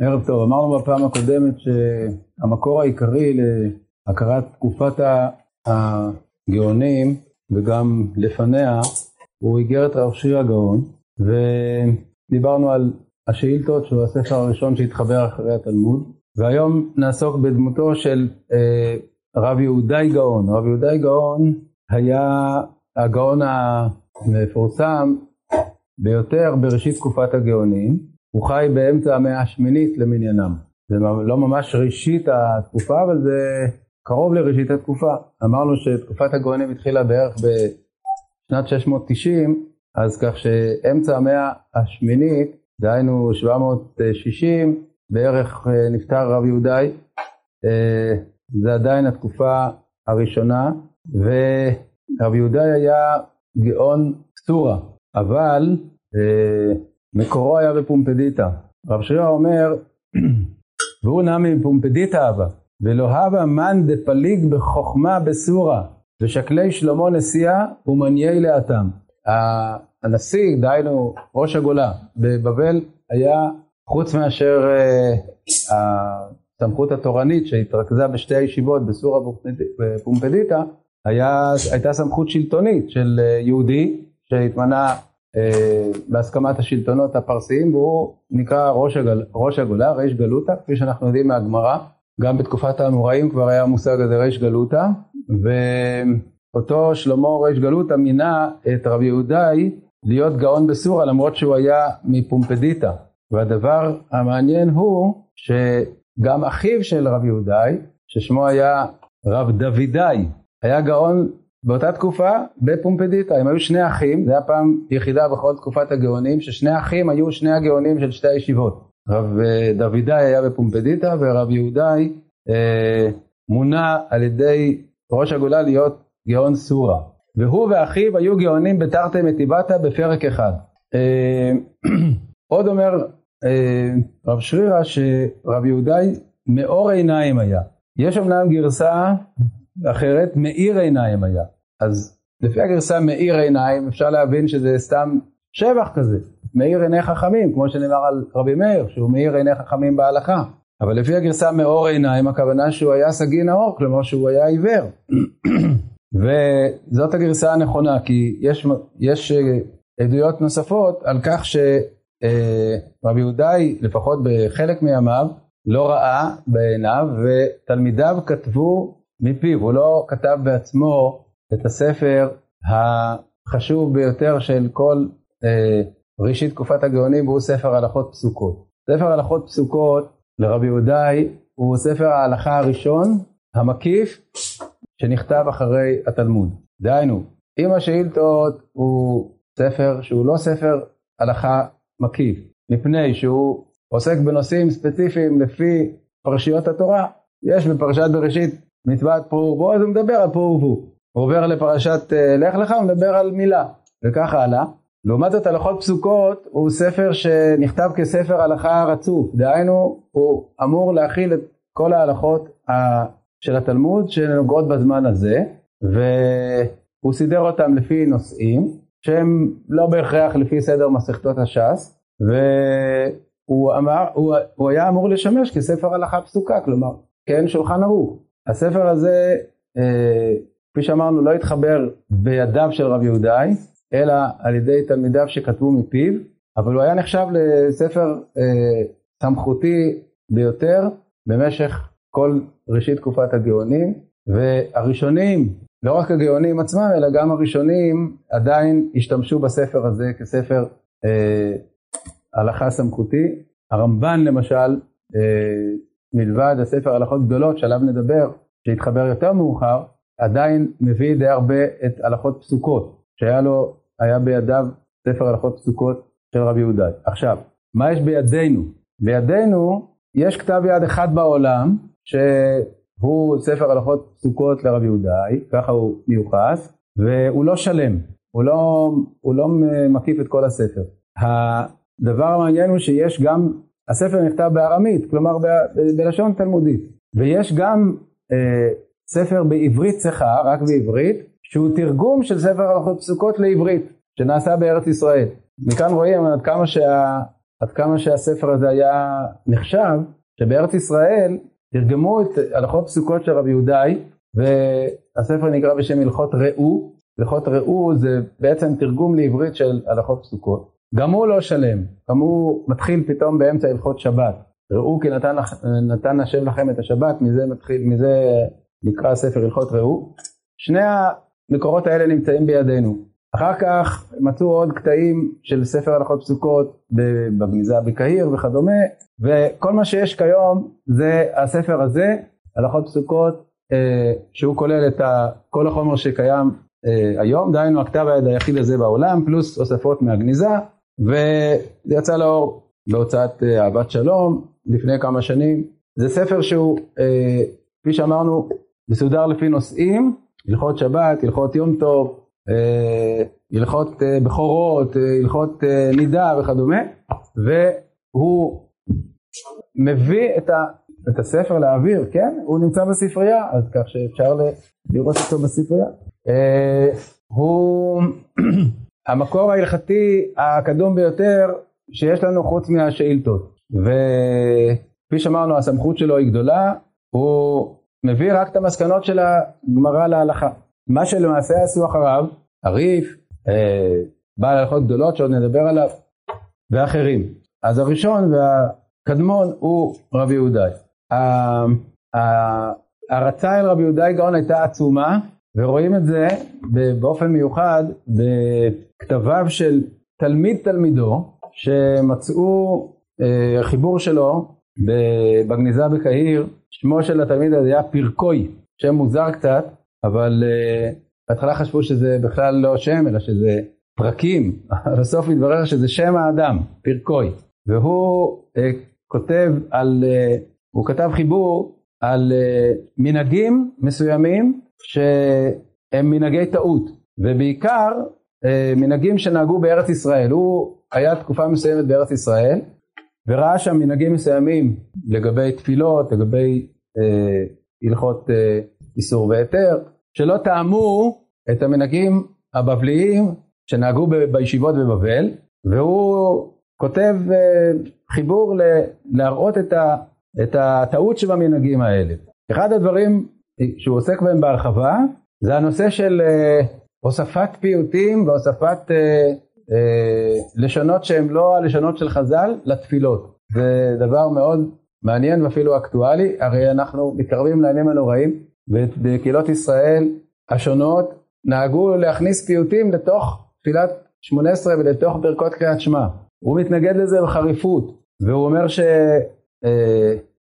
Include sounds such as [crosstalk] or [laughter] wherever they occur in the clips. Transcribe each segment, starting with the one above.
ערב טוב, אמרנו בפעם הקודמת שהמקור העיקרי להכרת תקופת הגאונים וגם לפניה הוא איגרת רב שיר הגאון ודיברנו על השאילתות שהוא הספר הראשון שהתחבר אחרי התלמוד. והיום נעסוק בדמותו של אה, רב יהודאי גאון. רב יהודאי גאון היה הגאון המפורסם ביותר בראשית תקופת הגאונים, הוא חי באמצע המאה השמינית למניינם. זה לא ממש ראשית התקופה, אבל זה קרוב לראשית התקופה. אמרנו שתקופת הגאונים התחילה בערך בשנת 690, אז כך שאמצע המאה השמינית, דהיינו 760, בערך אה, נפטר רב יהודאי. אה, זה עדיין התקופה הראשונה, ורב יהודאי היה גאון סורה, אבל אה, מקורו היה בפומפדיטה. רב שירה אומר, [clears throat] והוא נמי מפומפדיטה אבא, ולא הווה מאן דפליג בחוכמה בסורה, ושקלי שלמה נשיאה ומניי לאטם. הנשיא, דהיינו ראש הגולה, בבבל היה, חוץ מאשר uh, הסמכות התורנית שהתרכזה בשתי הישיבות בסורה ופומפדיטה, היה, הייתה סמכות שלטונית של אה, יהודי שהתמנה בהסכמת השלטונות הפרסיים והוא נקרא ראש, הגל, ראש הגולה, ריש גלותא, כפי שאנחנו יודעים מהגמרא, גם בתקופת האמוראים כבר היה המושג הזה ריש גלותא, ואותו שלמה ריש גלותא מינה את רבי יהודאי להיות גאון בסורה למרות שהוא היה מפומפדיטה, והדבר המעניין הוא שגם אחיו של רבי יהודאי, ששמו היה רב דוידאי, היה גאון באותה תקופה בפומפדיטה, הם היו שני אחים, זה היה פעם יחידה בכל תקופת הגאונים, ששני אחים היו שני הגאונים של שתי הישיבות. רב אה, דוידאי היה בפומפדיטה ורב יהודאי אה, מונה על ידי ראש הגולה להיות גאון סורה. והוא ואחיו היו גאונים בתרתי מטיבתא בפרק אחד. אה, [clears throat] עוד אומר אה, רב שרירא שרב יהודאי מאור עיניים היה. יש אמנם גרסה אחרת מאיר עיניים היה. אז לפי הגרסה מאיר עיניים אפשר להבין שזה סתם שבח כזה, מאיר עיני חכמים, כמו שנאמר על רבי מאיר, שהוא מאיר עיני חכמים בהלכה. אבל לפי הגרסה מאור עיניים, הכוונה שהוא היה סגי נאור, כלומר שהוא היה עיוור. [clears throat] וזאת הגרסה הנכונה, כי יש, יש אה, עדויות נוספות על כך שרבי אה, יהודאי, לפחות בחלק מימיו, לא ראה בעיניו, ותלמידיו כתבו מפיו, הוא לא כתב בעצמו את הספר החשוב ביותר של כל אה, ראשית תקופת הגאונים, והוא ספר הלכות פסוקות. ספר הלכות פסוקות לרבי יהודאי הוא ספר ההלכה הראשון, המקיף, שנכתב אחרי התלמוד. דהיינו, אם השאילתות הוא ספר שהוא לא ספר הלכה מקיף, מפני שהוא עוסק בנושאים ספציפיים לפי פרשיות התורה, יש בפרשת בראשית מצוות פרו ורבו, אז הוא מדבר על פרו ורבו. עובר לפרשת uh, לך לך, הוא מדבר על מילה, וככה הלאה. לעומת זאת הלכות פסוקות הוא ספר שנכתב כספר הלכה רצוף, דהיינו הוא אמור להכיל את כל ההלכות של התלמוד שנוגעות בזמן הזה, והוא סידר אותם לפי נושאים, שהם לא בהכרח לפי סדר מסכתות הש"ס, והוא אמר, הוא, הוא היה אמור לשמש כספר הלכה פסוקה, כלומר, כן שולחן ערוך. הספר הזה, אה, כפי שאמרנו, לא התחבר בידיו של רב יהודאי, אלא על ידי תלמידיו שכתבו מפיו, אבל הוא היה נחשב לספר אה, סמכותי ביותר במשך כל ראשית תקופת הגאונים, והראשונים, לא רק הגאונים עצמם, אלא גם הראשונים עדיין השתמשו בספר הזה כספר אה, הלכה סמכותי. הרמב"ן למשל, אה, מלבד הספר הלכות גדולות שעליו נדבר, שהתחבר יותר מאוחר, עדיין מביא די הרבה את הלכות פסוקות, שהיה לו, היה בידיו ספר הלכות פסוקות של רבי יהודאי. עכשיו, מה יש בידינו? בידינו יש כתב יד אחד בעולם, שהוא ספר הלכות פסוקות לרבי יהודאי, ככה הוא מיוחס, והוא לא שלם, הוא לא, הוא לא מקיף את כל הספר. הדבר המעניין הוא שיש גם הספר נכתב בארמית, כלומר ב, בלשון תלמודית. ויש גם אה, ספר בעברית צחה, רק בעברית, שהוא תרגום של ספר הלכות פסוקות לעברית, שנעשה בארץ ישראל. מכאן רואים עד כמה שהרב עד כמה שהספר הזה היה נחשב, שבארץ ישראל תרגמו את הלכות פסוקות של רבי יהודאי, והספר נקרא בשם הלכות ראו, הלכות ראו זה בעצם תרגום לעברית של הלכות פסוקות. גם הוא לא שלם, גם הוא מתחיל פתאום באמצע הלכות שבת. ראו כי נתן, נתן השם לכם את השבת, מזה, מתחיל, מזה נקרא ספר הלכות ראו. שני המקורות האלה נמצאים בידינו. אחר כך מצאו עוד קטעים של ספר הלכות פסוקות בגניזה בקהיר וכדומה, וכל מה שיש כיום זה הספר הזה, הלכות פסוקות, אה, שהוא כולל את כל החומר שקיים אה, היום, דהיינו הכתב היד היחיד הזה בעולם, פלוס תוספות מהגניזה, וזה יצא לאור בהוצאת אה, אהבת שלום לפני כמה שנים. זה ספר שהוא, כפי שאמרנו, מסודר לפי נושאים, הלכות שבת, הלכות יום טוב, הלכות בכורות, הלכות נידה וכדומה, והוא מביא את, ה, את הספר לאוויר, כן? הוא נמצא בספרייה, אז כך שאפשר לראות אותו בספרייה. אה, הוא [clears throat] המקור ההלכתי הקדום ביותר שיש לנו חוץ מהשאילתות. וכפי שאמרנו, הסמכות שלו היא גדולה, הוא מביא רק את המסקנות של הגמרא להלכה. מה שלמעשה עשו אחריו, הריף, אה, בעל הלכות גדולות שעוד נדבר עליו, ואחרים. אז הראשון והקדמון הוא רבי יהודאי. ההערצה אל רבי יהודאי גאון הייתה עצומה, ורואים את זה באופן מיוחד בכתביו של תלמיד תלמידו, שמצאו אה, חיבור שלו בגניזה בקהיר, שמו של התלמיד הזה היה פרקוי, שם מוזר קצת, אבל אה, בהתחלה חשבו שזה בכלל לא שם, אלא שזה פרקים, [laughs] בסוף מתברר שזה שם האדם, פרקוי, והוא אה, כותב על, אה, הוא כתב חיבור על אה, מנהגים מסוימים שהם מנהגי טעות, ובעיקר אה, מנהגים שנהגו בארץ ישראל. הוא היה תקופה מסוימת בארץ ישראל, וראה שם מנהגים מסוימים לגבי תפילות, לגבי אה, הלכות אה, איסור והיתר, שלא טעמו את המנהגים הבבליים שנהגו ב- בישיבות בבבל, והוא כותב אה, חיבור ל- להראות את, ה- את הטעות שבמנהגים האלה. אחד הדברים שהוא עוסק בהם בהרחבה, זה הנושא של uh, הוספת פיוטים והוספת uh, לשונות שהן לא הלשונות של חז"ל לתפילות. זה דבר מאוד מעניין ואפילו אקטואלי, הרי אנחנו מתקרבים לימים הנוראים, ובקהילות ישראל השונות נהגו להכניס פיוטים לתוך תפילת שמונה עשרה ולתוך ברכות קריאת שמע. הוא מתנגד לזה בחריפות, והוא אומר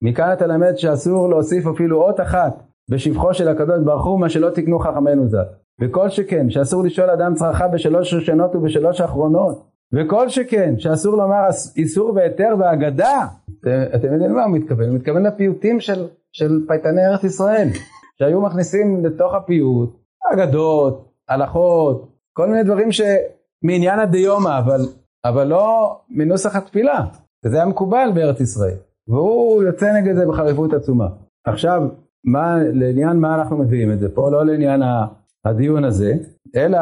שמכאן אתה למד שאסור להוסיף אפילו אות אחת בשבחו של הקדוש ברוך הוא מה שלא תקנו חכמינו ז"ל. וכל שכן שאסור לשאול אדם צרכה בשלוש ראשונות ובשלוש אחרונות. וכל שכן שאסור לומר איסור והיתר ואגדה. אתם יודעים למה הוא מתכוון? הוא מתכוון לפיוטים של, של פייטני ארץ ישראל. שהיו מכניסים לתוך הפיוט אגדות, הלכות, כל מיני דברים שמעניין הדיומא אבל, אבל לא מנוסח התפילה. וזה היה מקובל בארץ ישראל. והוא יוצא נגד זה בחריפות עצומה. עכשיו מה, לעניין מה אנחנו מביאים את זה פה, לא לעניין הדיון הזה, אלא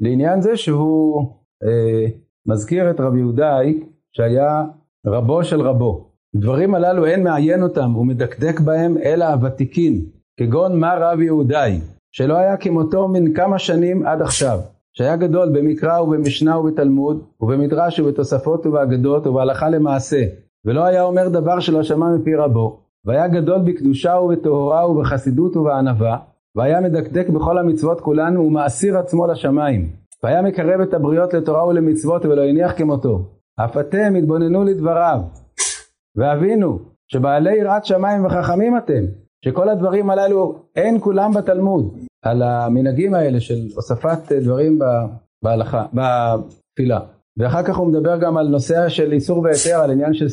לעניין זה שהוא אה, מזכיר את רבי יהודאי שהיה רבו של רבו. דברים הללו אין מעיין אותם ומדקדק בהם אלא הוותיקין, כגון מה רבי יהודאי, שלא היה כמותו מן כמה שנים עד עכשיו, שהיה גדול במקרא ובמשנה ובתלמוד, ובמדרש ובתוספות ובאגדות ובהלכה למעשה, ולא היה אומר דבר שלא שמע מפי רבו, והיה גדול בקדושה ובטהורה ובחסידות ובענווה, והיה מדקדק בכל המצוות כולן ומאסיר עצמו לשמיים. והיה מקרב את הבריות לתורה ולמצוות ולא הניח כמותו. אף אתם התבוננו לדבריו. והבינו שבעלי יראת שמיים וחכמים אתם, שכל הדברים הללו אין כולם בתלמוד. על המנהגים האלה של הוספת דברים בהלכה, בתפילה. ואחר כך הוא מדבר גם על נושא של איסור והיתר, על עניין של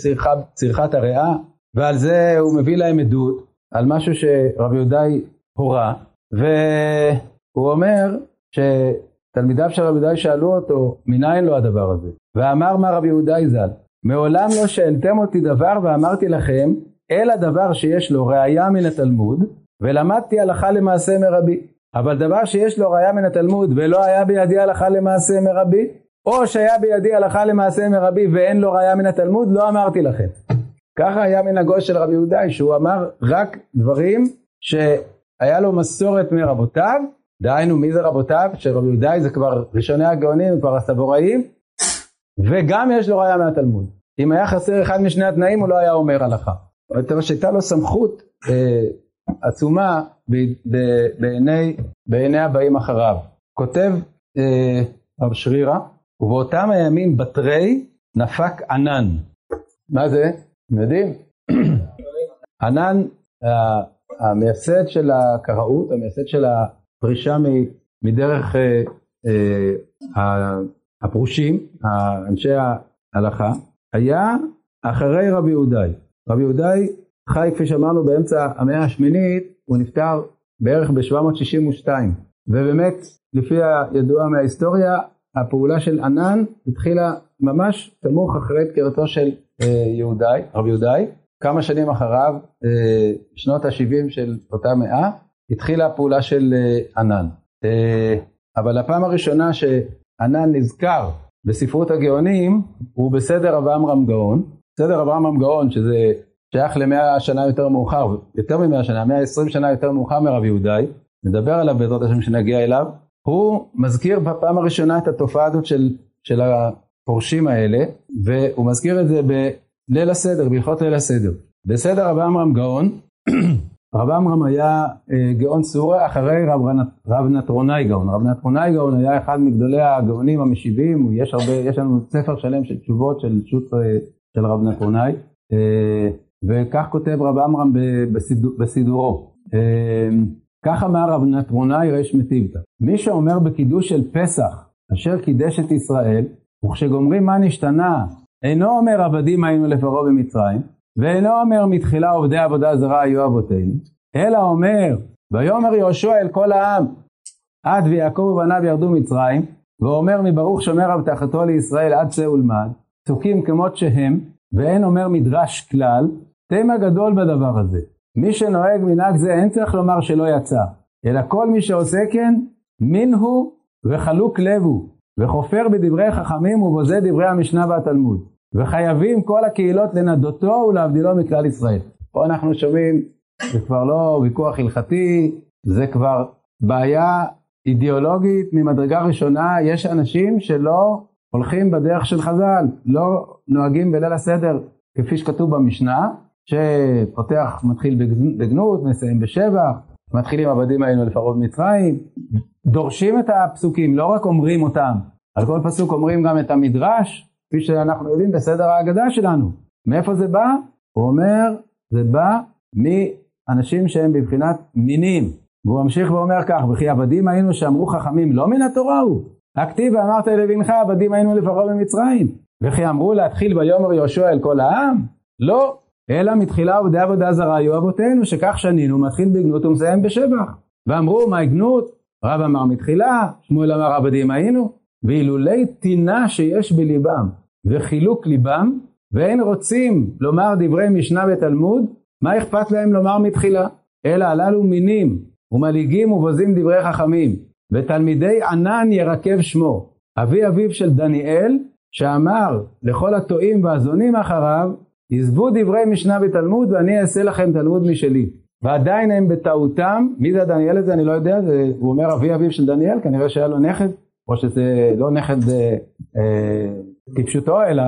צריכת הריאה, ועל זה הוא מביא להם עדות, על משהו שרבי יהודאי הורה, והוא אומר שתלמידיו של רבי יהודאי שאלו אותו, מניין לו הדבר הזה? ואמר מה רבי יהודאי ז"ל, מעולם לא שאלתם אותי דבר ואמרתי לכם, אלא דבר שיש לו ראייה מן התלמוד, ולמדתי הלכה למעשה מרבי. אבל דבר שיש לו ראייה מן התלמוד ולא היה בידי הלכה למעשה מרבי, או שהיה בידי הלכה למעשה מרבי ואין לו ראיה מן התלמוד, לא אמרתי לכם. ככה היה מנהגו של רבי יהודאי, שהוא אמר רק דברים שהיה לו מסורת מרבותיו, דהיינו מי זה רבותיו? של רבי יהודאי זה כבר ראשוני הגאונים, כבר הסבוראים, וגם יש לו ראיה מהתלמוד. אם היה חסר אחד משני התנאים הוא לא היה אומר הלכה. אומרת שהייתה לו סמכות אה, עצומה ב, ב, בעיני, בעיני הבאים אחריו. כותב אה, רב שרירא, ובאותם הימים בתרי נפק ענן. מה זה? אתם יודעים? [clears throat] ענן, המייסד של הקראות, המייסד של הפרישה מדרך אה, אה, הפרושים, אנשי ההלכה, היה אחרי רבי יהודאי. רבי יהודאי חי, כפי שאמרנו, באמצע המאה השמינית, הוא נפטר בערך ב-762. ובאמת, לפי הידוע מההיסטוריה, הפעולה של ענן התחילה ממש סמוך אחרי פטירתו של אה, יהודאי, רבי יהודאי. כמה שנים אחריו, אה, שנות ה-70 של אותה מאה, התחילה הפעולה של אה, ענן. אה, אבל הפעם הראשונה שענן נזכר בספרות הגאונים הוא בסדר אברהם רמגאון. בסדר אברהם רמגאון שזה שייך למאה שנה יותר מאוחר, יותר ממאה שנה, מאה עשרים שנה יותר מאוחר מרבי יהודאי, נדבר עליו בעזרת השם שנגיע אליו, הוא מזכיר בפעם הראשונה את התופעה הזאת של, של הפורשים האלה, והוא מזכיר את זה בליל הסדר, בהלכות ליל הסדר. בסדר רב עמרם גאון, [clears throat] רב עמרם היה אה, גאון סורה אחרי רב, רב נטרונאי גאון. רב נטרונאי גאון היה אחד מגדולי הגאונים המשיבים, יש, הרבה, יש לנו ספר שלם של תשובות של שו"ת אה, של רב נטרונאי. אה, וכך כותב רב עמרם בסידור, בסידורו. כך אמר רב נטרונאי ריש מטיבתא, מי שאומר בקידוש של פסח, אשר קידש את ישראל, וכשגומרים מה נשתנה, אינו אומר עבדים היינו לפרעה במצרים, ואינו אומר מתחילה עובדי עבודה זרה היו אבותינו, אלא אומר, ויאמר יהושע אל כל העם, עד ויעקב ובניו ירדו מצרים, ואומר מברוך שומר הבטחתו לישראל עד צא ולמד, פסוקים כמות שהם, ואין אומר מדרש כלל, תמה גדול בדבר הזה. מי שנוהג מנהג זה אין צריך לומר שלא יצא, אלא כל מי שעושה כן, מין הוא וחלוק לב הוא, וחופר בדברי חכמים ובוזה דברי המשנה והתלמוד. וחייבים כל הקהילות לנדותו ולהבדילו מכלל ישראל. פה אנחנו שומעים, זה כבר לא ויכוח הלכתי, זה כבר בעיה אידיאולוגית ממדרגה ראשונה, יש אנשים שלא הולכים בדרך של חז"ל, לא נוהגים בליל הסדר כפי שכתוב במשנה, שפותח, מתחיל בגנות, מסיים בשבע, מתחילים עבדים היינו לפרעה במצרים, דורשים את הפסוקים, לא רק אומרים אותם, על כל פסוק אומרים גם את המדרש, כפי שאנחנו יודעים בסדר ההגדה שלנו. מאיפה זה בא? הוא אומר, זה בא מאנשים שהם בבחינת מינים. והוא ממשיך ואומר כך, וכי עבדים היינו שאמרו חכמים לא מן התורה הוא. הכתיב ואמרת לבנך עבדים היינו לפרעה במצרים. וכי אמרו להתחיל ויאמר יהושע אל כל העם? לא, אלא מתחילה עובדי עבודה זרה היו אבותינו, שכך שנינו, מתחיל בגנות ומסיים בשבח. ואמרו, מהי גנות? רב אמר מתחילה, שמואל אמר עבדים היינו. ואילולי טינה שיש בליבם וחילוק ליבם, ואין רוצים לומר דברי משנה ותלמוד, מה אכפת להם לומר מתחילה? אלא הללו מינים, ומלעיגים ובוזים דברי חכמים, ותלמידי ענן ירקב שמו, אבי אביו של דניאל, שאמר לכל הטועים והזונים אחריו, עזבו דברי משנה ותלמוד ואני אעשה לכם תלמוד משלי. ועדיין הם בטעותם, מי זה הדניאל הזה אני לא יודע, זה, הוא אומר אבי אביו של דניאל, כנראה שהיה לו נכד, או שזה לא נכד אה, אה, כפשוטו, אלא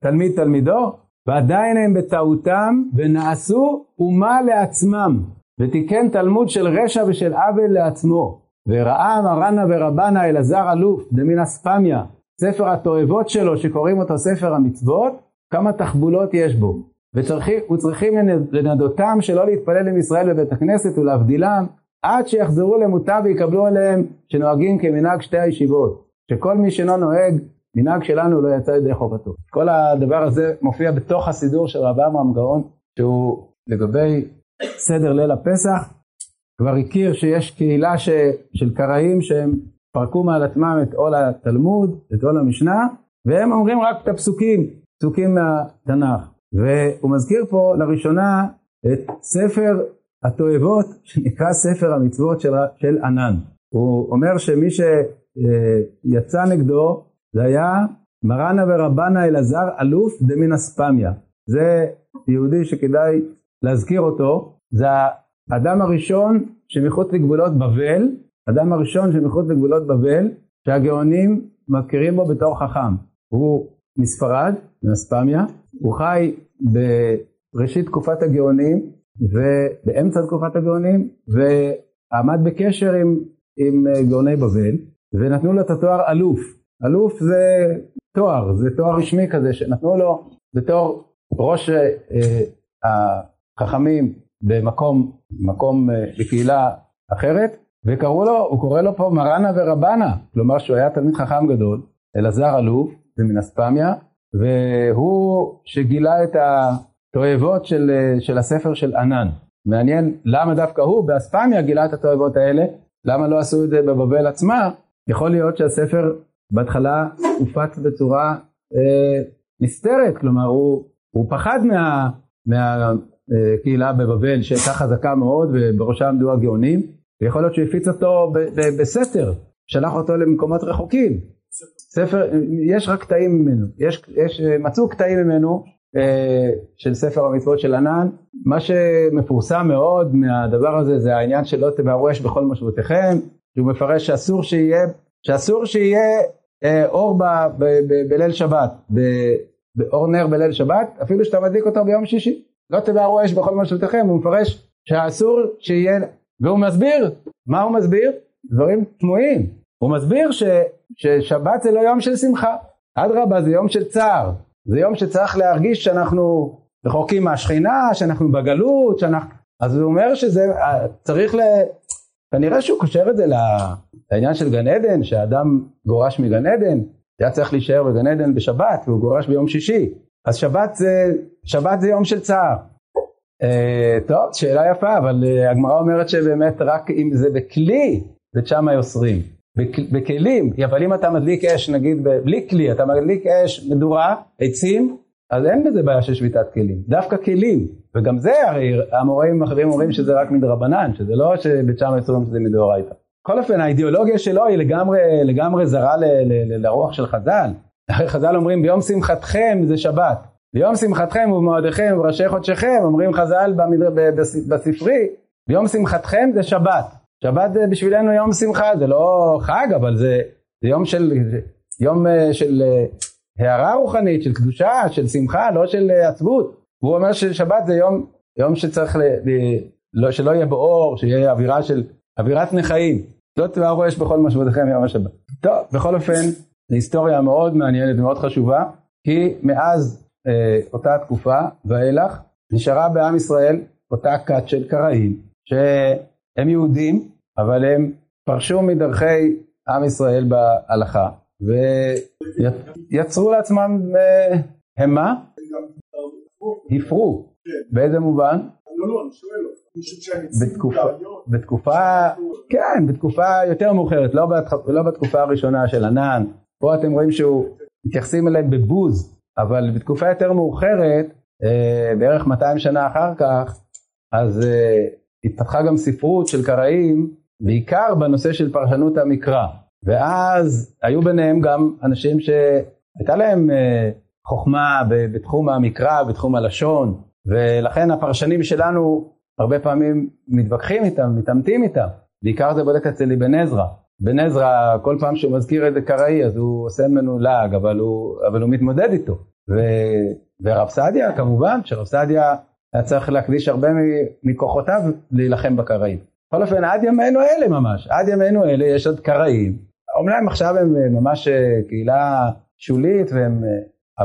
תלמיד תלמידו, ועדיין הם בטעותם ונעשו אומה לעצמם, ותיקן תלמוד של רשע ושל עוול לעצמו. וראה מרנה ורבנה אלעזר אלוף דמין אספמיה, ספר התועבות שלו שקוראים אותו ספר המצוות, כמה תחבולות יש בו. וצריכים לנדותם שלא להתפלל עם ישראל בבית הכנסת ולהבדילם עד שיחזרו למוטב ויקבלו עליהם שנוהגים כמנהג שתי הישיבות. שכל מי שאינו נוהג, מנהג שלנו לא יצא ידי חובתו. כל הדבר הזה מופיע בתוך הסידור של רב עמרם גאון, שהוא לגבי סדר ליל הפסח, כבר הכיר שיש קהילה ש, של קראים שהם פרקו מעל עצמם את עול התלמוד, את עול המשנה, והם אומרים רק את הפסוקים, פסוקים מהתנ"ך. והוא מזכיר פה לראשונה את ספר התועבות שנקרא ספר המצוות של, של ענן. הוא אומר שמי שיצא נגדו זה היה מרנה ורבנה אלעזר אלוף דמן אספמיה. זה יהודי שכדאי להזכיר אותו, זה האדם הראשון שמחוץ לגבולות בבל, האדם הראשון שמחוץ לגבולות בבל, שהגאונים מכירים בו בתור חכם. הוא מספרד, מאספמיה, הוא חי בראשית תקופת הגאונים ובאמצע תקופת הגאונים, ועמד בקשר עם, עם גאוני בבל, ונתנו לו את התואר אלוף. אלוף זה תואר, זה תואר רשמי כזה שנתנו לו. בתור ראש אה, החכמים במקום, מקום אה, בקהילה אחרת, וקראו לו, הוא קורא לו פה מרנה ורבנה, כלומר שהוא היה תלמיד חכם גדול, אלעזר אלוף, זה מן אספמיה, והוא שגילה את התועבות של, אה, של הספר של ענן. מעניין למה דווקא הוא באספמיה גילה את התועבות האלה, למה לא עשו את זה בבבל עצמה, יכול להיות שהספר בהתחלה הופץ בצורה אה, נסתרת, כלומר הוא, הוא פחד מה, מהקהילה בבבל שהייתה חזקה מאוד ובראשה עמדו הגאונים, ויכול להיות שהוא הפיץ אותו בסתר, שלח אותו למקומות רחוקים. ספר, יש רק קטעים ממנו, יש, יש, מצאו קטעים ממנו אה, של ספר המצוות של ענן, מה שמפורסם מאוד מהדבר הזה זה העניין של לא תבערו אש בכל מושבותיכם, שהוא מפרש שאסור שיהיה, שאסור שיהיה אה, אור ב, ב, ב, בליל שבת, ב, באור נר בליל שבת, אפילו שאתה מדליק אותו ביום שישי. לא תבערו אש בכל מושבותיכם, הוא מפרש שאסור שיהיה, והוא מסביר, מה הוא מסביר? דברים תמוהים. הוא מסביר ש, ששבת זה לא יום של שמחה, אדרבה זה יום של צער, זה יום שצריך להרגיש שאנחנו רחוקים מהשכינה, שאנחנו בגלות, שאנחנו... אז הוא אומר שזה צריך ל... כנראה שהוא קושר את זה לעניין של גן עדן, שהאדם גורש מגן עדן, היה צריך להישאר בגן עדן בשבת והוא גורש ביום שישי. אז שבת זה, שבת זה יום של צער. אה, טוב, שאלה יפה, אבל אה, הגמרא אומרת שבאמת רק אם זה בכלי, ושמה אוסרים. בכלים, אבל אם אתה מדליק אש נגיד בלי כלי, אתה מדליק אש, מדורה, עצים, אז אין בזה בעיה של שביתת כלים, דווקא כלים, וגם זה הרי המוראים האחרים אומרים שזה רק מדרבנן, שזה לא שבית שם יצורים שזה מדאורייתא. בכל אופן האידיאולוגיה שלו היא לגמרי, לגמרי זרה ל, ל, ל, לרוח של חז"ל. חז"ל אומרים ביום שמחתכם זה שבת, ביום שמחתכם ובמועדיכם ובראשי חודשיכם אומרים חז"ל במדר, בספרי ביום שמחתכם זה שבת. שבת בשבילנו יום שמחה, זה לא חג אבל זה, זה יום של, יום אה, של אה, הערה רוחנית, של קדושה, של שמחה, לא של אה, עצבות. והוא אומר ששבת זה יום, יום שצריך, ל, ל, לא, שלא יהיה בו אור, שיהיה אווירה של, אווירת נכאים. לא תבערו אש בכל משמעותיכם יום השבת. טוב, בכל אופן, זו היסטוריה מאוד מעניינת ומאוד חשובה, כי מאז אה, אותה תקופה ואילך נשארה בעם ישראל אותה כת של קראים, שהם יהודים, אבל הם פרשו מדרכי עם ישראל בהלכה, ויצרו לעצמם, אה, הם מה? הפרו. באיזה מובן? בתקופה, כן, בתקופה יותר מאוחרת, לא, לא בתקופה הראשונה של ענן, פה אתם רואים שהוא, מתייחסים אליהם בבוז, אבל בתקופה יותר מאוחרת, אה, בערך 200 שנה אחר כך, אז אה, התפתחה גם ספרות של קראים, בעיקר בנושא של פרשנות המקרא. ואז היו ביניהם גם אנשים שהייתה להם אה, חוכמה בתחום המקרא, בתחום הלשון, ולכן הפרשנים שלנו הרבה פעמים מתווכחים איתם, מתעמתים איתם. בעיקר זה בודק אצל אבן עזרא. אבן עזרא, כל פעם שהוא מזכיר איזה קראי, אז הוא עושה ממנו לעג, אבל הוא, אבל הוא מתמודד איתו. ו, ורב סעדיה, כמובן, שרב סעדיה היה צריך להקדיש הרבה מכוחותיו להילחם בקראים. בכל אופן, עד ימינו אלה ממש, עד ימינו אלה יש עוד קראים. אומנם עכשיו הם אה, ממש אה, קהילה שולית, והם, אה,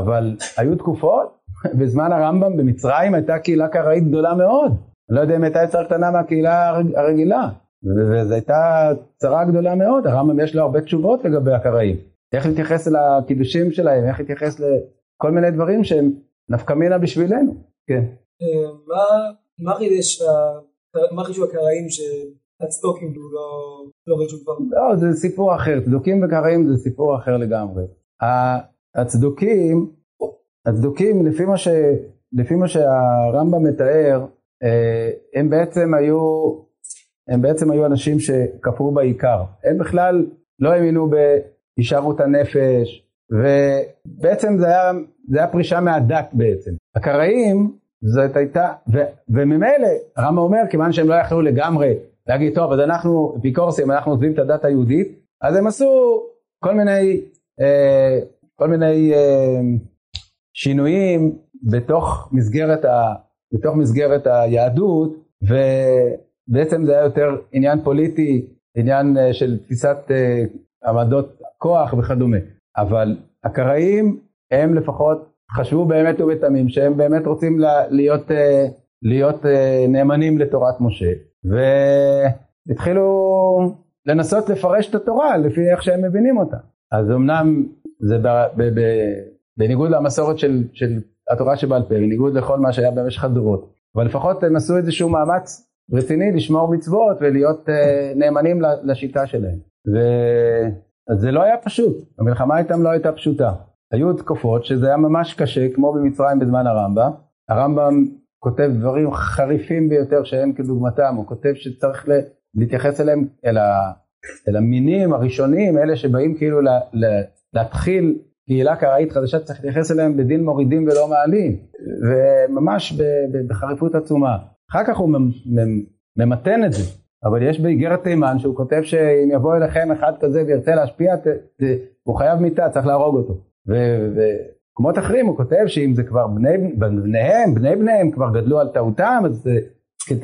אבל היו תקופות, [laughs] בזמן הרמב"ם במצרים הייתה קהילה קראית גדולה מאוד. אני לא יודע אם הייתה יותר קטנה מהקהילה הרגילה. וזו הייתה צרה גדולה מאוד, הרמב"ם יש לו הרבה תשובות לגבי הקראים. איך להתייחס לקידושים שלהם, איך להתייחס לכל מיני דברים שהם נפקא מינה בשבילנו. כן. מה חידש חישוב הקראים שהצדוקים לא, לא חישוב כבר? לא, זה סיפור אחר, צדוקים וקראים זה סיפור אחר לגמרי. הצדוקים, הצדוקים לפי מה, ש, לפי מה שהרמב"ם מתאר, אה, הם בעצם היו, הם בעצם היו אנשים שכפרו בעיקר. הם בכלל לא האמינו בהישארות הנפש ובעצם זה היה, זה היה פרישה מהדת בעצם. הקראים זאת הייתה, ו, וממילא הרמב"ם אומר כיוון שהם לא יכלו לגמרי להגיד טוב אז אנחנו אפיקורסים אנחנו עוזבים את הדת היהודית אז הם עשו כל מיני אה, כל מיני אה, שינויים בתוך מסגרת, ה, בתוך מסגרת היהדות ובעצם זה היה יותר עניין פוליטי עניין אה, של תפיסת אה, עמדות כוח וכדומה. אבל הקראים הם לפחות חשבו באמת ובתמים שהם באמת רוצים להיות, אה, להיות אה, נאמנים לתורת משה והתחילו לנסות לפרש את התורה לפי איך שהם מבינים אותה. אז אמנם זה ב, ב, ב, בניגוד למסורת של, של התורה שבעל פה, בניגוד לכל מה שהיה במשך הדורות, אבל לפחות הם עשו איזשהו מאמץ רציני לשמור מצוות ולהיות uh, נאמנים לשיטה שלהם. וזה לא היה פשוט, המלחמה איתם לא הייתה פשוטה. היו תקופות שזה היה ממש קשה, כמו במצרים בזמן הרמב"ם. הרמב"ם כותב דברים חריפים ביותר שאין כדוגמתם, הוא כותב שצריך להתייחס אליהם, אל, ה, אל המינים הראשונים, אלה שבאים כאילו לה, לה, להתחיל קהילה קראית חדשה, צריך להתייחס אליהם בדין מורידים ולא מעלים, וממש בחריפות עצומה. אחר כך הוא ממתן את זה, אבל יש באיגרת תימן שהוא כותב שאם יבוא אליכם אחד כזה וירצה להשפיע, ת, ת, הוא חייב מיתה, צריך להרוג אותו. ובמקומות אחרים הוא כותב שאם זה כבר בני, בניהם, בני בניהם כבר גדלו על טעותם, אז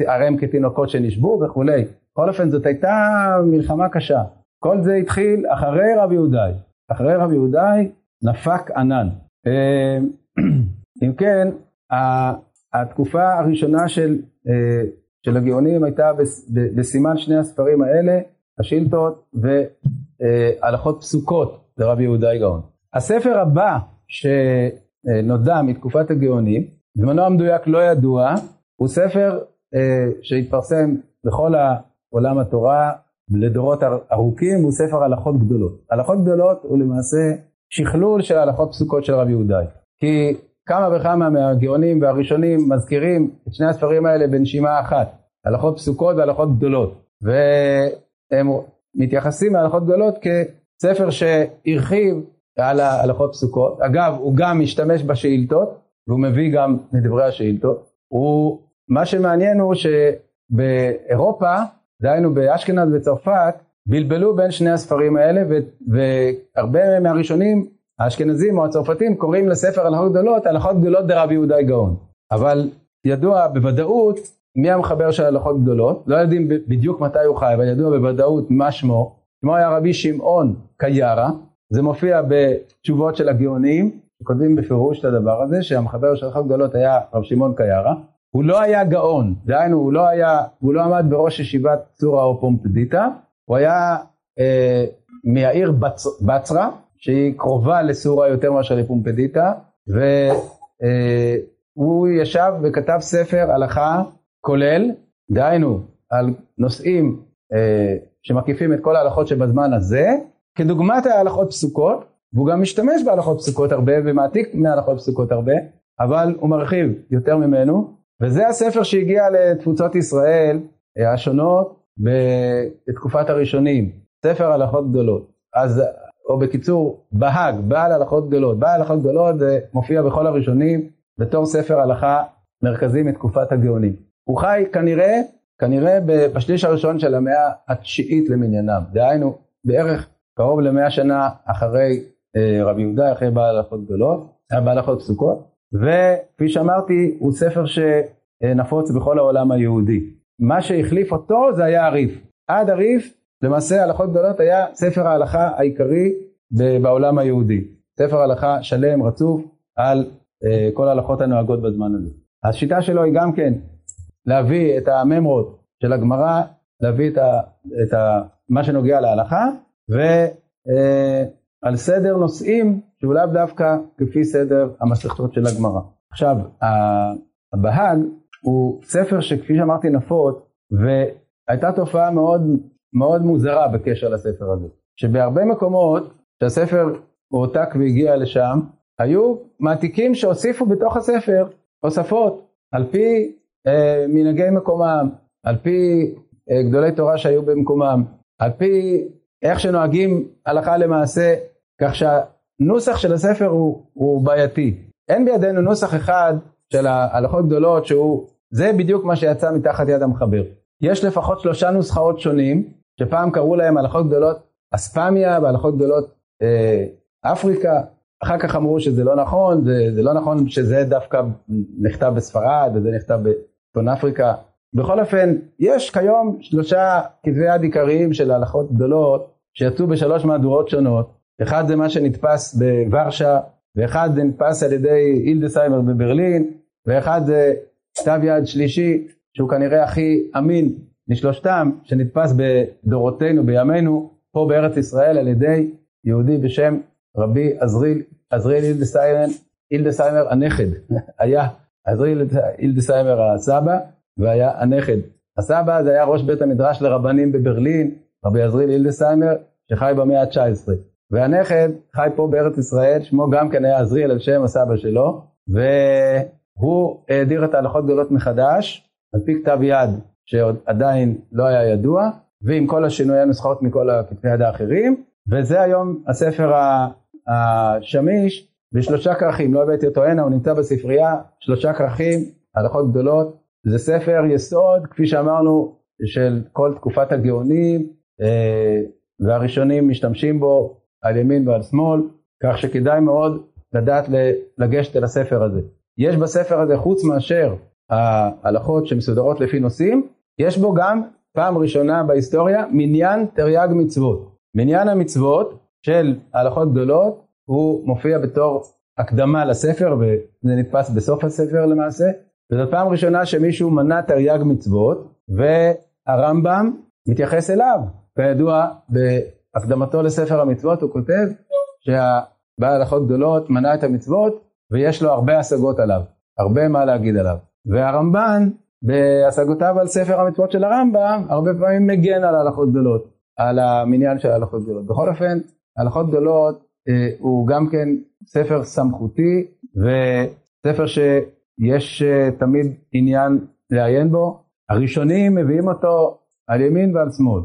הרי הם כתינוקות שנשבו וכולי. בכל אופן זאת הייתה מלחמה קשה. כל זה התחיל אחרי רב יהודאי. אחרי רב יהודאי נפק ענן. אה, [clears throat] אם כן, התקופה הראשונה של, אה, של הגאונים הייתה בסימן שני הספרים האלה, השאילתות והלכות פסוקות לרבי יהודאי גאון. הספר הבא שנודע מתקופת הגאונים, זמנו המדויק לא ידוע, הוא ספר אה, שהתפרסם בכל עולם התורה לדורות ארוכים, הוא ספר הלכות גדולות. הלכות גדולות הוא למעשה שכלול של הלכות פסוקות של רבי יהודאי. כי כמה וכמה מהגאונים והראשונים מזכירים את שני הספרים האלה בנשימה אחת, הלכות פסוקות והלכות גדולות. והם מתייחסים להלכות גדולות כספר שהרחיב על ההלכות פסוקות. אגב, הוא גם משתמש בשאילתות, והוא מביא גם מדברי השאילתות. הוא, מה שמעניין הוא שבאירופה, דהיינו באשכנז וצרפת, בלבלו בין שני הספרים האלה, ו, והרבה מהראשונים, האשכנזים או הצרפתים, קוראים לספר הלכות גדולות, הלכות גדולות דרבי יהודאי גאון. אבל ידוע בוודאות מי המחבר של הלכות גדולות, לא יודעים בדיוק מתי הוא חי, אבל ידוע בוודאות מה שמו, שמו היה רבי שמעון קיירה, זה מופיע בתשובות של הגאונים, כותבים בפירוש את הדבר הזה, שהמחבר של הלכות גדולות היה רב שמעון קיירה. הוא לא היה גאון, דהיינו הוא לא היה, הוא לא עמד בראש ישיבת צורה או פומפדיטה, הוא היה אה, מהעיר בצ, בצרה, שהיא קרובה לסורה יותר מאשר לפומפדיטה, והוא אה, ישב וכתב ספר הלכה כולל, דהיינו על נושאים אה, שמקיפים את כל ההלכות שבזמן הזה, כדוגמת ההלכות פסוקות, והוא גם משתמש בהלכות פסוקות הרבה ומעתיק מהלכות פסוקות הרבה, אבל הוא מרחיב יותר ממנו, וזה הספר שהגיע לתפוצות ישראל אה, השונות בתקופת הראשונים, ספר הלכות גדולות. אז, או בקיצור, בהאג, בעל הלכות גדולות. בעל הלכות גדולות זה מופיע בכל הראשונים בתור ספר הלכה מרכזי מתקופת הגאונים. הוא חי כנראה, כנראה בשליש הראשון של המאה התשיעית למניינם, דהיינו בערך קרוב למאה שנה אחרי אה, רבי יהודה, אחרי בעל הלכות גדולות, היה בעל הלכות פסוקות, וכפי שאמרתי, הוא ספר שנפוץ בכל העולם היהודי. מה שהחליף אותו זה היה הריף. עד הריף, למעשה הלכות גדולות היה ספר ההלכה העיקרי בעולם היהודי. ספר הלכה שלם, רצוף, על אה, כל ההלכות הנוהגות בזמן הזה. השיטה שלו היא גם כן להביא את הממרות של הגמרא, להביא את, ה, את ה, מה שנוגע להלכה, ועל סדר נושאים שהוא לאו דווקא כפי סדר המסכתות של הגמרא. עכשיו, הבהג הוא ספר שכפי שאמרתי נפוץ, והייתה תופעה מאוד, מאוד מוזרה בקשר לספר הזה, שבהרבה מקומות שהספר הועתק והגיע לשם, היו מעתיקים שהוסיפו בתוך הספר הוספות על פי אה, מנהגי מקומם, על פי אה, גדולי תורה שהיו במקומם, על פי איך שנוהגים הלכה למעשה, כך הנוסח של הספר הוא, הוא בעייתי. אין בידינו נוסח אחד של ההלכות גדולות שהוא, זה בדיוק מה שיצא מתחת יד המחבר. יש לפחות שלושה נוסחאות שונים, שפעם קראו להם הלכות גדולות אספמיה והלכות גדולות אה, אפריקה, אחר כך אמרו שזה לא נכון, זה, זה לא נכון שזה דווקא נכתב בספרד וזה נכתב בצפון אפריקה. בכל אופן, יש כיום שלושה כתבי יד עיקריים של הלכות גדולות שיצאו בשלוש מהדורות שונות. אחד זה מה שנתפס בוורשה, ואחד זה נתפס על ידי הילדסהיימר בברלין, ואחד זה כתב יד שלישי שהוא כנראה הכי אמין משלושתם, שנתפס בדורותינו, בימינו, פה בארץ ישראל על ידי יהודי בשם רבי עזריאל, עזריאל הילדסהיימר, הילדסהיימר הנכד, [laughs] היה עזריאל הילדסהיימר הסבא והיה הנכד. הסבא זה היה ראש בית המדרש לרבנים בברלין, רבי עזריאל אילדסיימר, שחי במאה ה-19. והנכד חי פה בארץ ישראל, שמו גם כן היה עזריאל על שם הסבא שלו, והוא העדיר את ההלכות גדולות מחדש, על פי כתב יד שעוד עדיין לא היה ידוע, ועם כל השינויי הנוסחאות מכל הכתבי יד האחרים, וזה היום הספר השמיש בשלושה כרכים, לא הבאתי אותו הנה, הוא נמצא בספרייה, שלושה כרכים, הלכות גדולות, זה ספר יסוד, כפי שאמרנו, של כל תקופת הגאונים, אה, והראשונים משתמשים בו על ימין ועל שמאל, כך שכדאי מאוד לדעת לגשת אל הספר הזה. יש בספר הזה, חוץ מאשר ההלכות שמסודרות לפי נושאים, יש בו גם פעם ראשונה בהיסטוריה מניין תרי"ג מצוות. מניין המצוות של הלכות גדולות הוא מופיע בתור הקדמה לספר וזה נתפס בסוף הספר למעשה וזאת פעם ראשונה שמישהו מנה תרי"ג מצוות והרמב"ם מתייחס אליו. כידוע בהקדמתו לספר המצוות הוא כותב שהבעל הלכות גדולות מנה את המצוות ויש לו הרבה השגות עליו הרבה מה להגיד עליו. והרמב"ן בהשגותיו על ספר המצוות של הרמב"ם הרבה פעמים מגן על הלכות גדולות על המניין של הלכות גדולות. בכל אופן הלכות גדולות אה, הוא גם כן ספר סמכותי וספר שיש אה, תמיד עניין לעיין בו. הראשונים מביאים אותו על ימין ועל שמאל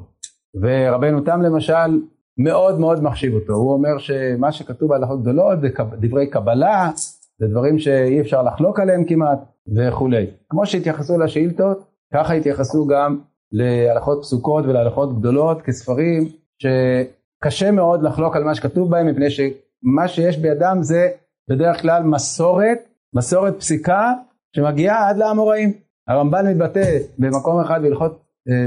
ורבנו תם למשל מאוד מאוד מחשיב אותו, הוא אומר שמה שכתוב בהלכות גדולות זה דברי קבלה, זה דברים שאי אפשר לחלוק עליהם כמעט וכולי. כמו שהתייחסו לשאילתות, ככה התייחסו גם להלכות פסוקות ולהלכות גדולות כספרים ש... קשה מאוד לחלוק על מה שכתוב בהם מפני שמה שיש בידם זה בדרך כלל מסורת, מסורת פסיקה שמגיעה עד לאמוראים. הרמב"ן מתבטא במקום אחד בהלכות, אה,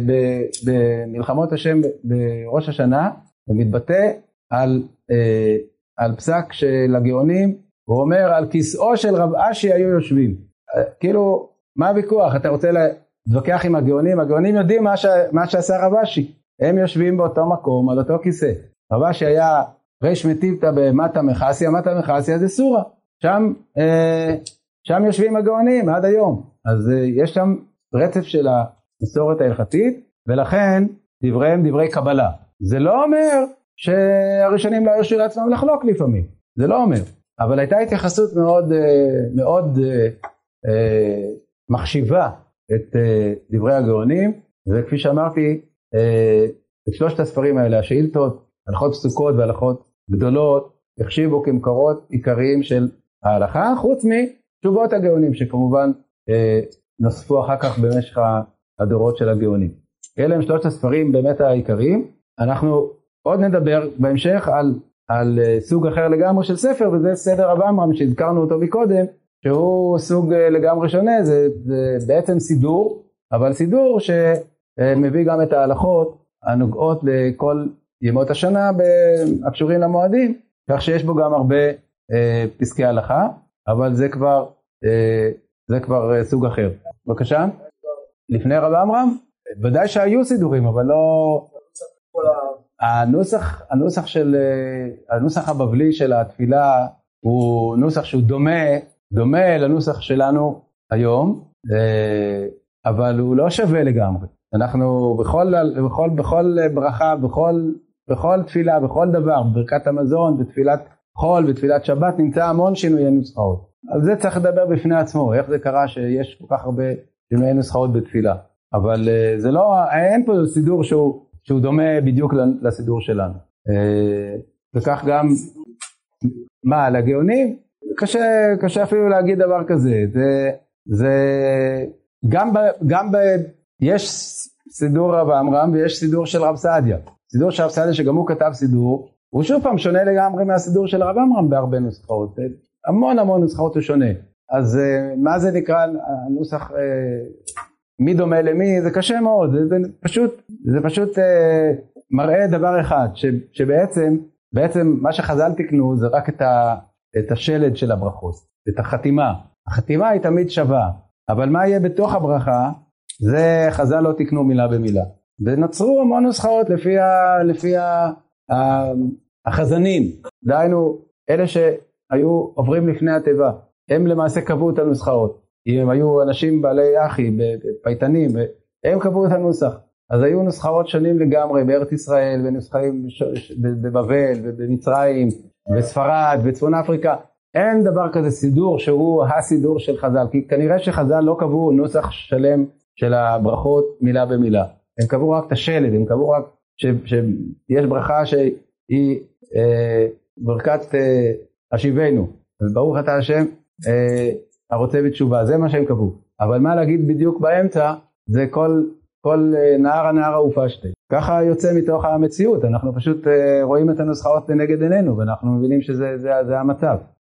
במלחמות השם בראש השנה, הוא מתבטא על, אה, על פסק של הגאונים, הוא אומר על כיסאו של רב אשי היו יושבים. אה, כאילו, מה הוויכוח? אתה רוצה להתווכח עם הגאונים? הגאונים יודעים מה, ש, מה שעשה רב אשי. הם יושבים באותו מקום, על אותו כיסא. רבה שהיה ריש מטיבתא במטה מחסיה, מטה מחסיה זה סורה. שם, אה, שם יושבים הגאונים עד היום. אז אה, יש שם רצף של המסורת ההלכתית, ולכן דבריהם דברי קבלה. זה לא אומר שהראשונים לא הרשו לעצמם לחלוק לפעמים, זה לא אומר. אבל הייתה התייחסות מאוד, אה, מאוד מחשיבה את דברי הגאונים, וכפי שאמרתי, את שלושת הספרים האלה, השאילתות, הלכות פסוקות והלכות גדולות, החשיבו כמקורות עיקריים של ההלכה, חוץ מתשובות הגאונים שכמובן אה, נוספו אחר כך במשך הדורות של הגאונים. אלה הם שלושת הספרים באמת העיקריים. אנחנו עוד נדבר בהמשך על, על אה, סוג אחר לגמרי של ספר וזה סדר הבמרם שהזכרנו אותו מקודם שהוא סוג אה, לגמרי שונה, זה, זה בעצם סידור, אבל סידור ש... מביא גם את ההלכות הנוגעות לכל ימות השנה הקשורים למועדים, כך שיש בו גם הרבה אה, פסקי הלכה, אבל זה כבר, אה, זה כבר אה, סוג אחר. בבקשה? לפני רב עמרם? ודאי שהיו סידורים, אבל לא... הנוסח, הנוסח, של, אה, הנוסח הבבלי של התפילה הוא נוסח שהוא דומה, דומה לנוסח שלנו היום, אה, אבל הוא לא שווה לגמרי. אנחנו בכל, בכל, בכל ברכה, בכל, בכל תפילה, בכל דבר, ברכת המזון, בתפילת חול, בתפילת שבת, נמצא המון שינויי נוסחאות. על זה צריך לדבר בפני עצמו, איך זה קרה שיש כל כך הרבה שינויי נוסחאות בתפילה. אבל uh, זה לא, אין פה סידור שהוא, שהוא דומה בדיוק לסידור שלנו. Uh, וכך גם, מה, לגאונים? קשה, קשה אפילו להגיד דבר כזה. זה, זה גם, ב, גם ב, יש סידור רב עמרם ויש סידור של רב סעדיה. סידור של רב סעדיה שגם הוא כתב סידור, הוא שוב פעם שונה לגמרי מהסידור של רב עמרם בהרבה נוסחאות. המון המון נוסחאות הוא שונה. אז uh, מה זה נקרא הנוסח, uh, מי דומה למי, זה קשה מאוד, זה, פשוט, זה פשוט uh, מראה דבר אחד, ש, שבעצם בעצם מה שחז"ל תיקנו זה רק את, ה, את השלד של הברכות, את החתימה. החתימה היא תמיד שווה, אבל מה יהיה בתוך הברכה, זה חז"ל לא תיקנו מילה במילה. ונוצרו המון נוסחאות לפי, ה, לפי ה, החזנים, דהיינו אלה שהיו עוברים לפני התיבה, הם למעשה קבעו את הנוסחאות. אם הם היו אנשים בעלי אחי, פייטנים, הם קבעו את הנוסח. אז היו נוסחאות שונים לגמרי בארץ ישראל, ונוסחים בבבל ובמצרים, בספרד, בצפון אפריקה. אין דבר כזה סידור שהוא הסידור של חז"ל, כי כנראה שחז"ל לא קבעו נוסח שלם של הברכות מילה במילה. הם קבעו רק את השלד, הם קבעו רק שיש ברכה שהיא אה, ברכת אה, השיבנו, וברוך אתה השם אה, הרוצה בתשובה, זה מה שהם קבעו. אבל מה להגיד בדיוק באמצע, זה כל כל אה, נער הנערה ופשטי. ככה יוצא מתוך המציאות, אנחנו פשוט אה, רואים את הנוסחאות לנגד עינינו ואנחנו מבינים שזה זה, זה המצב.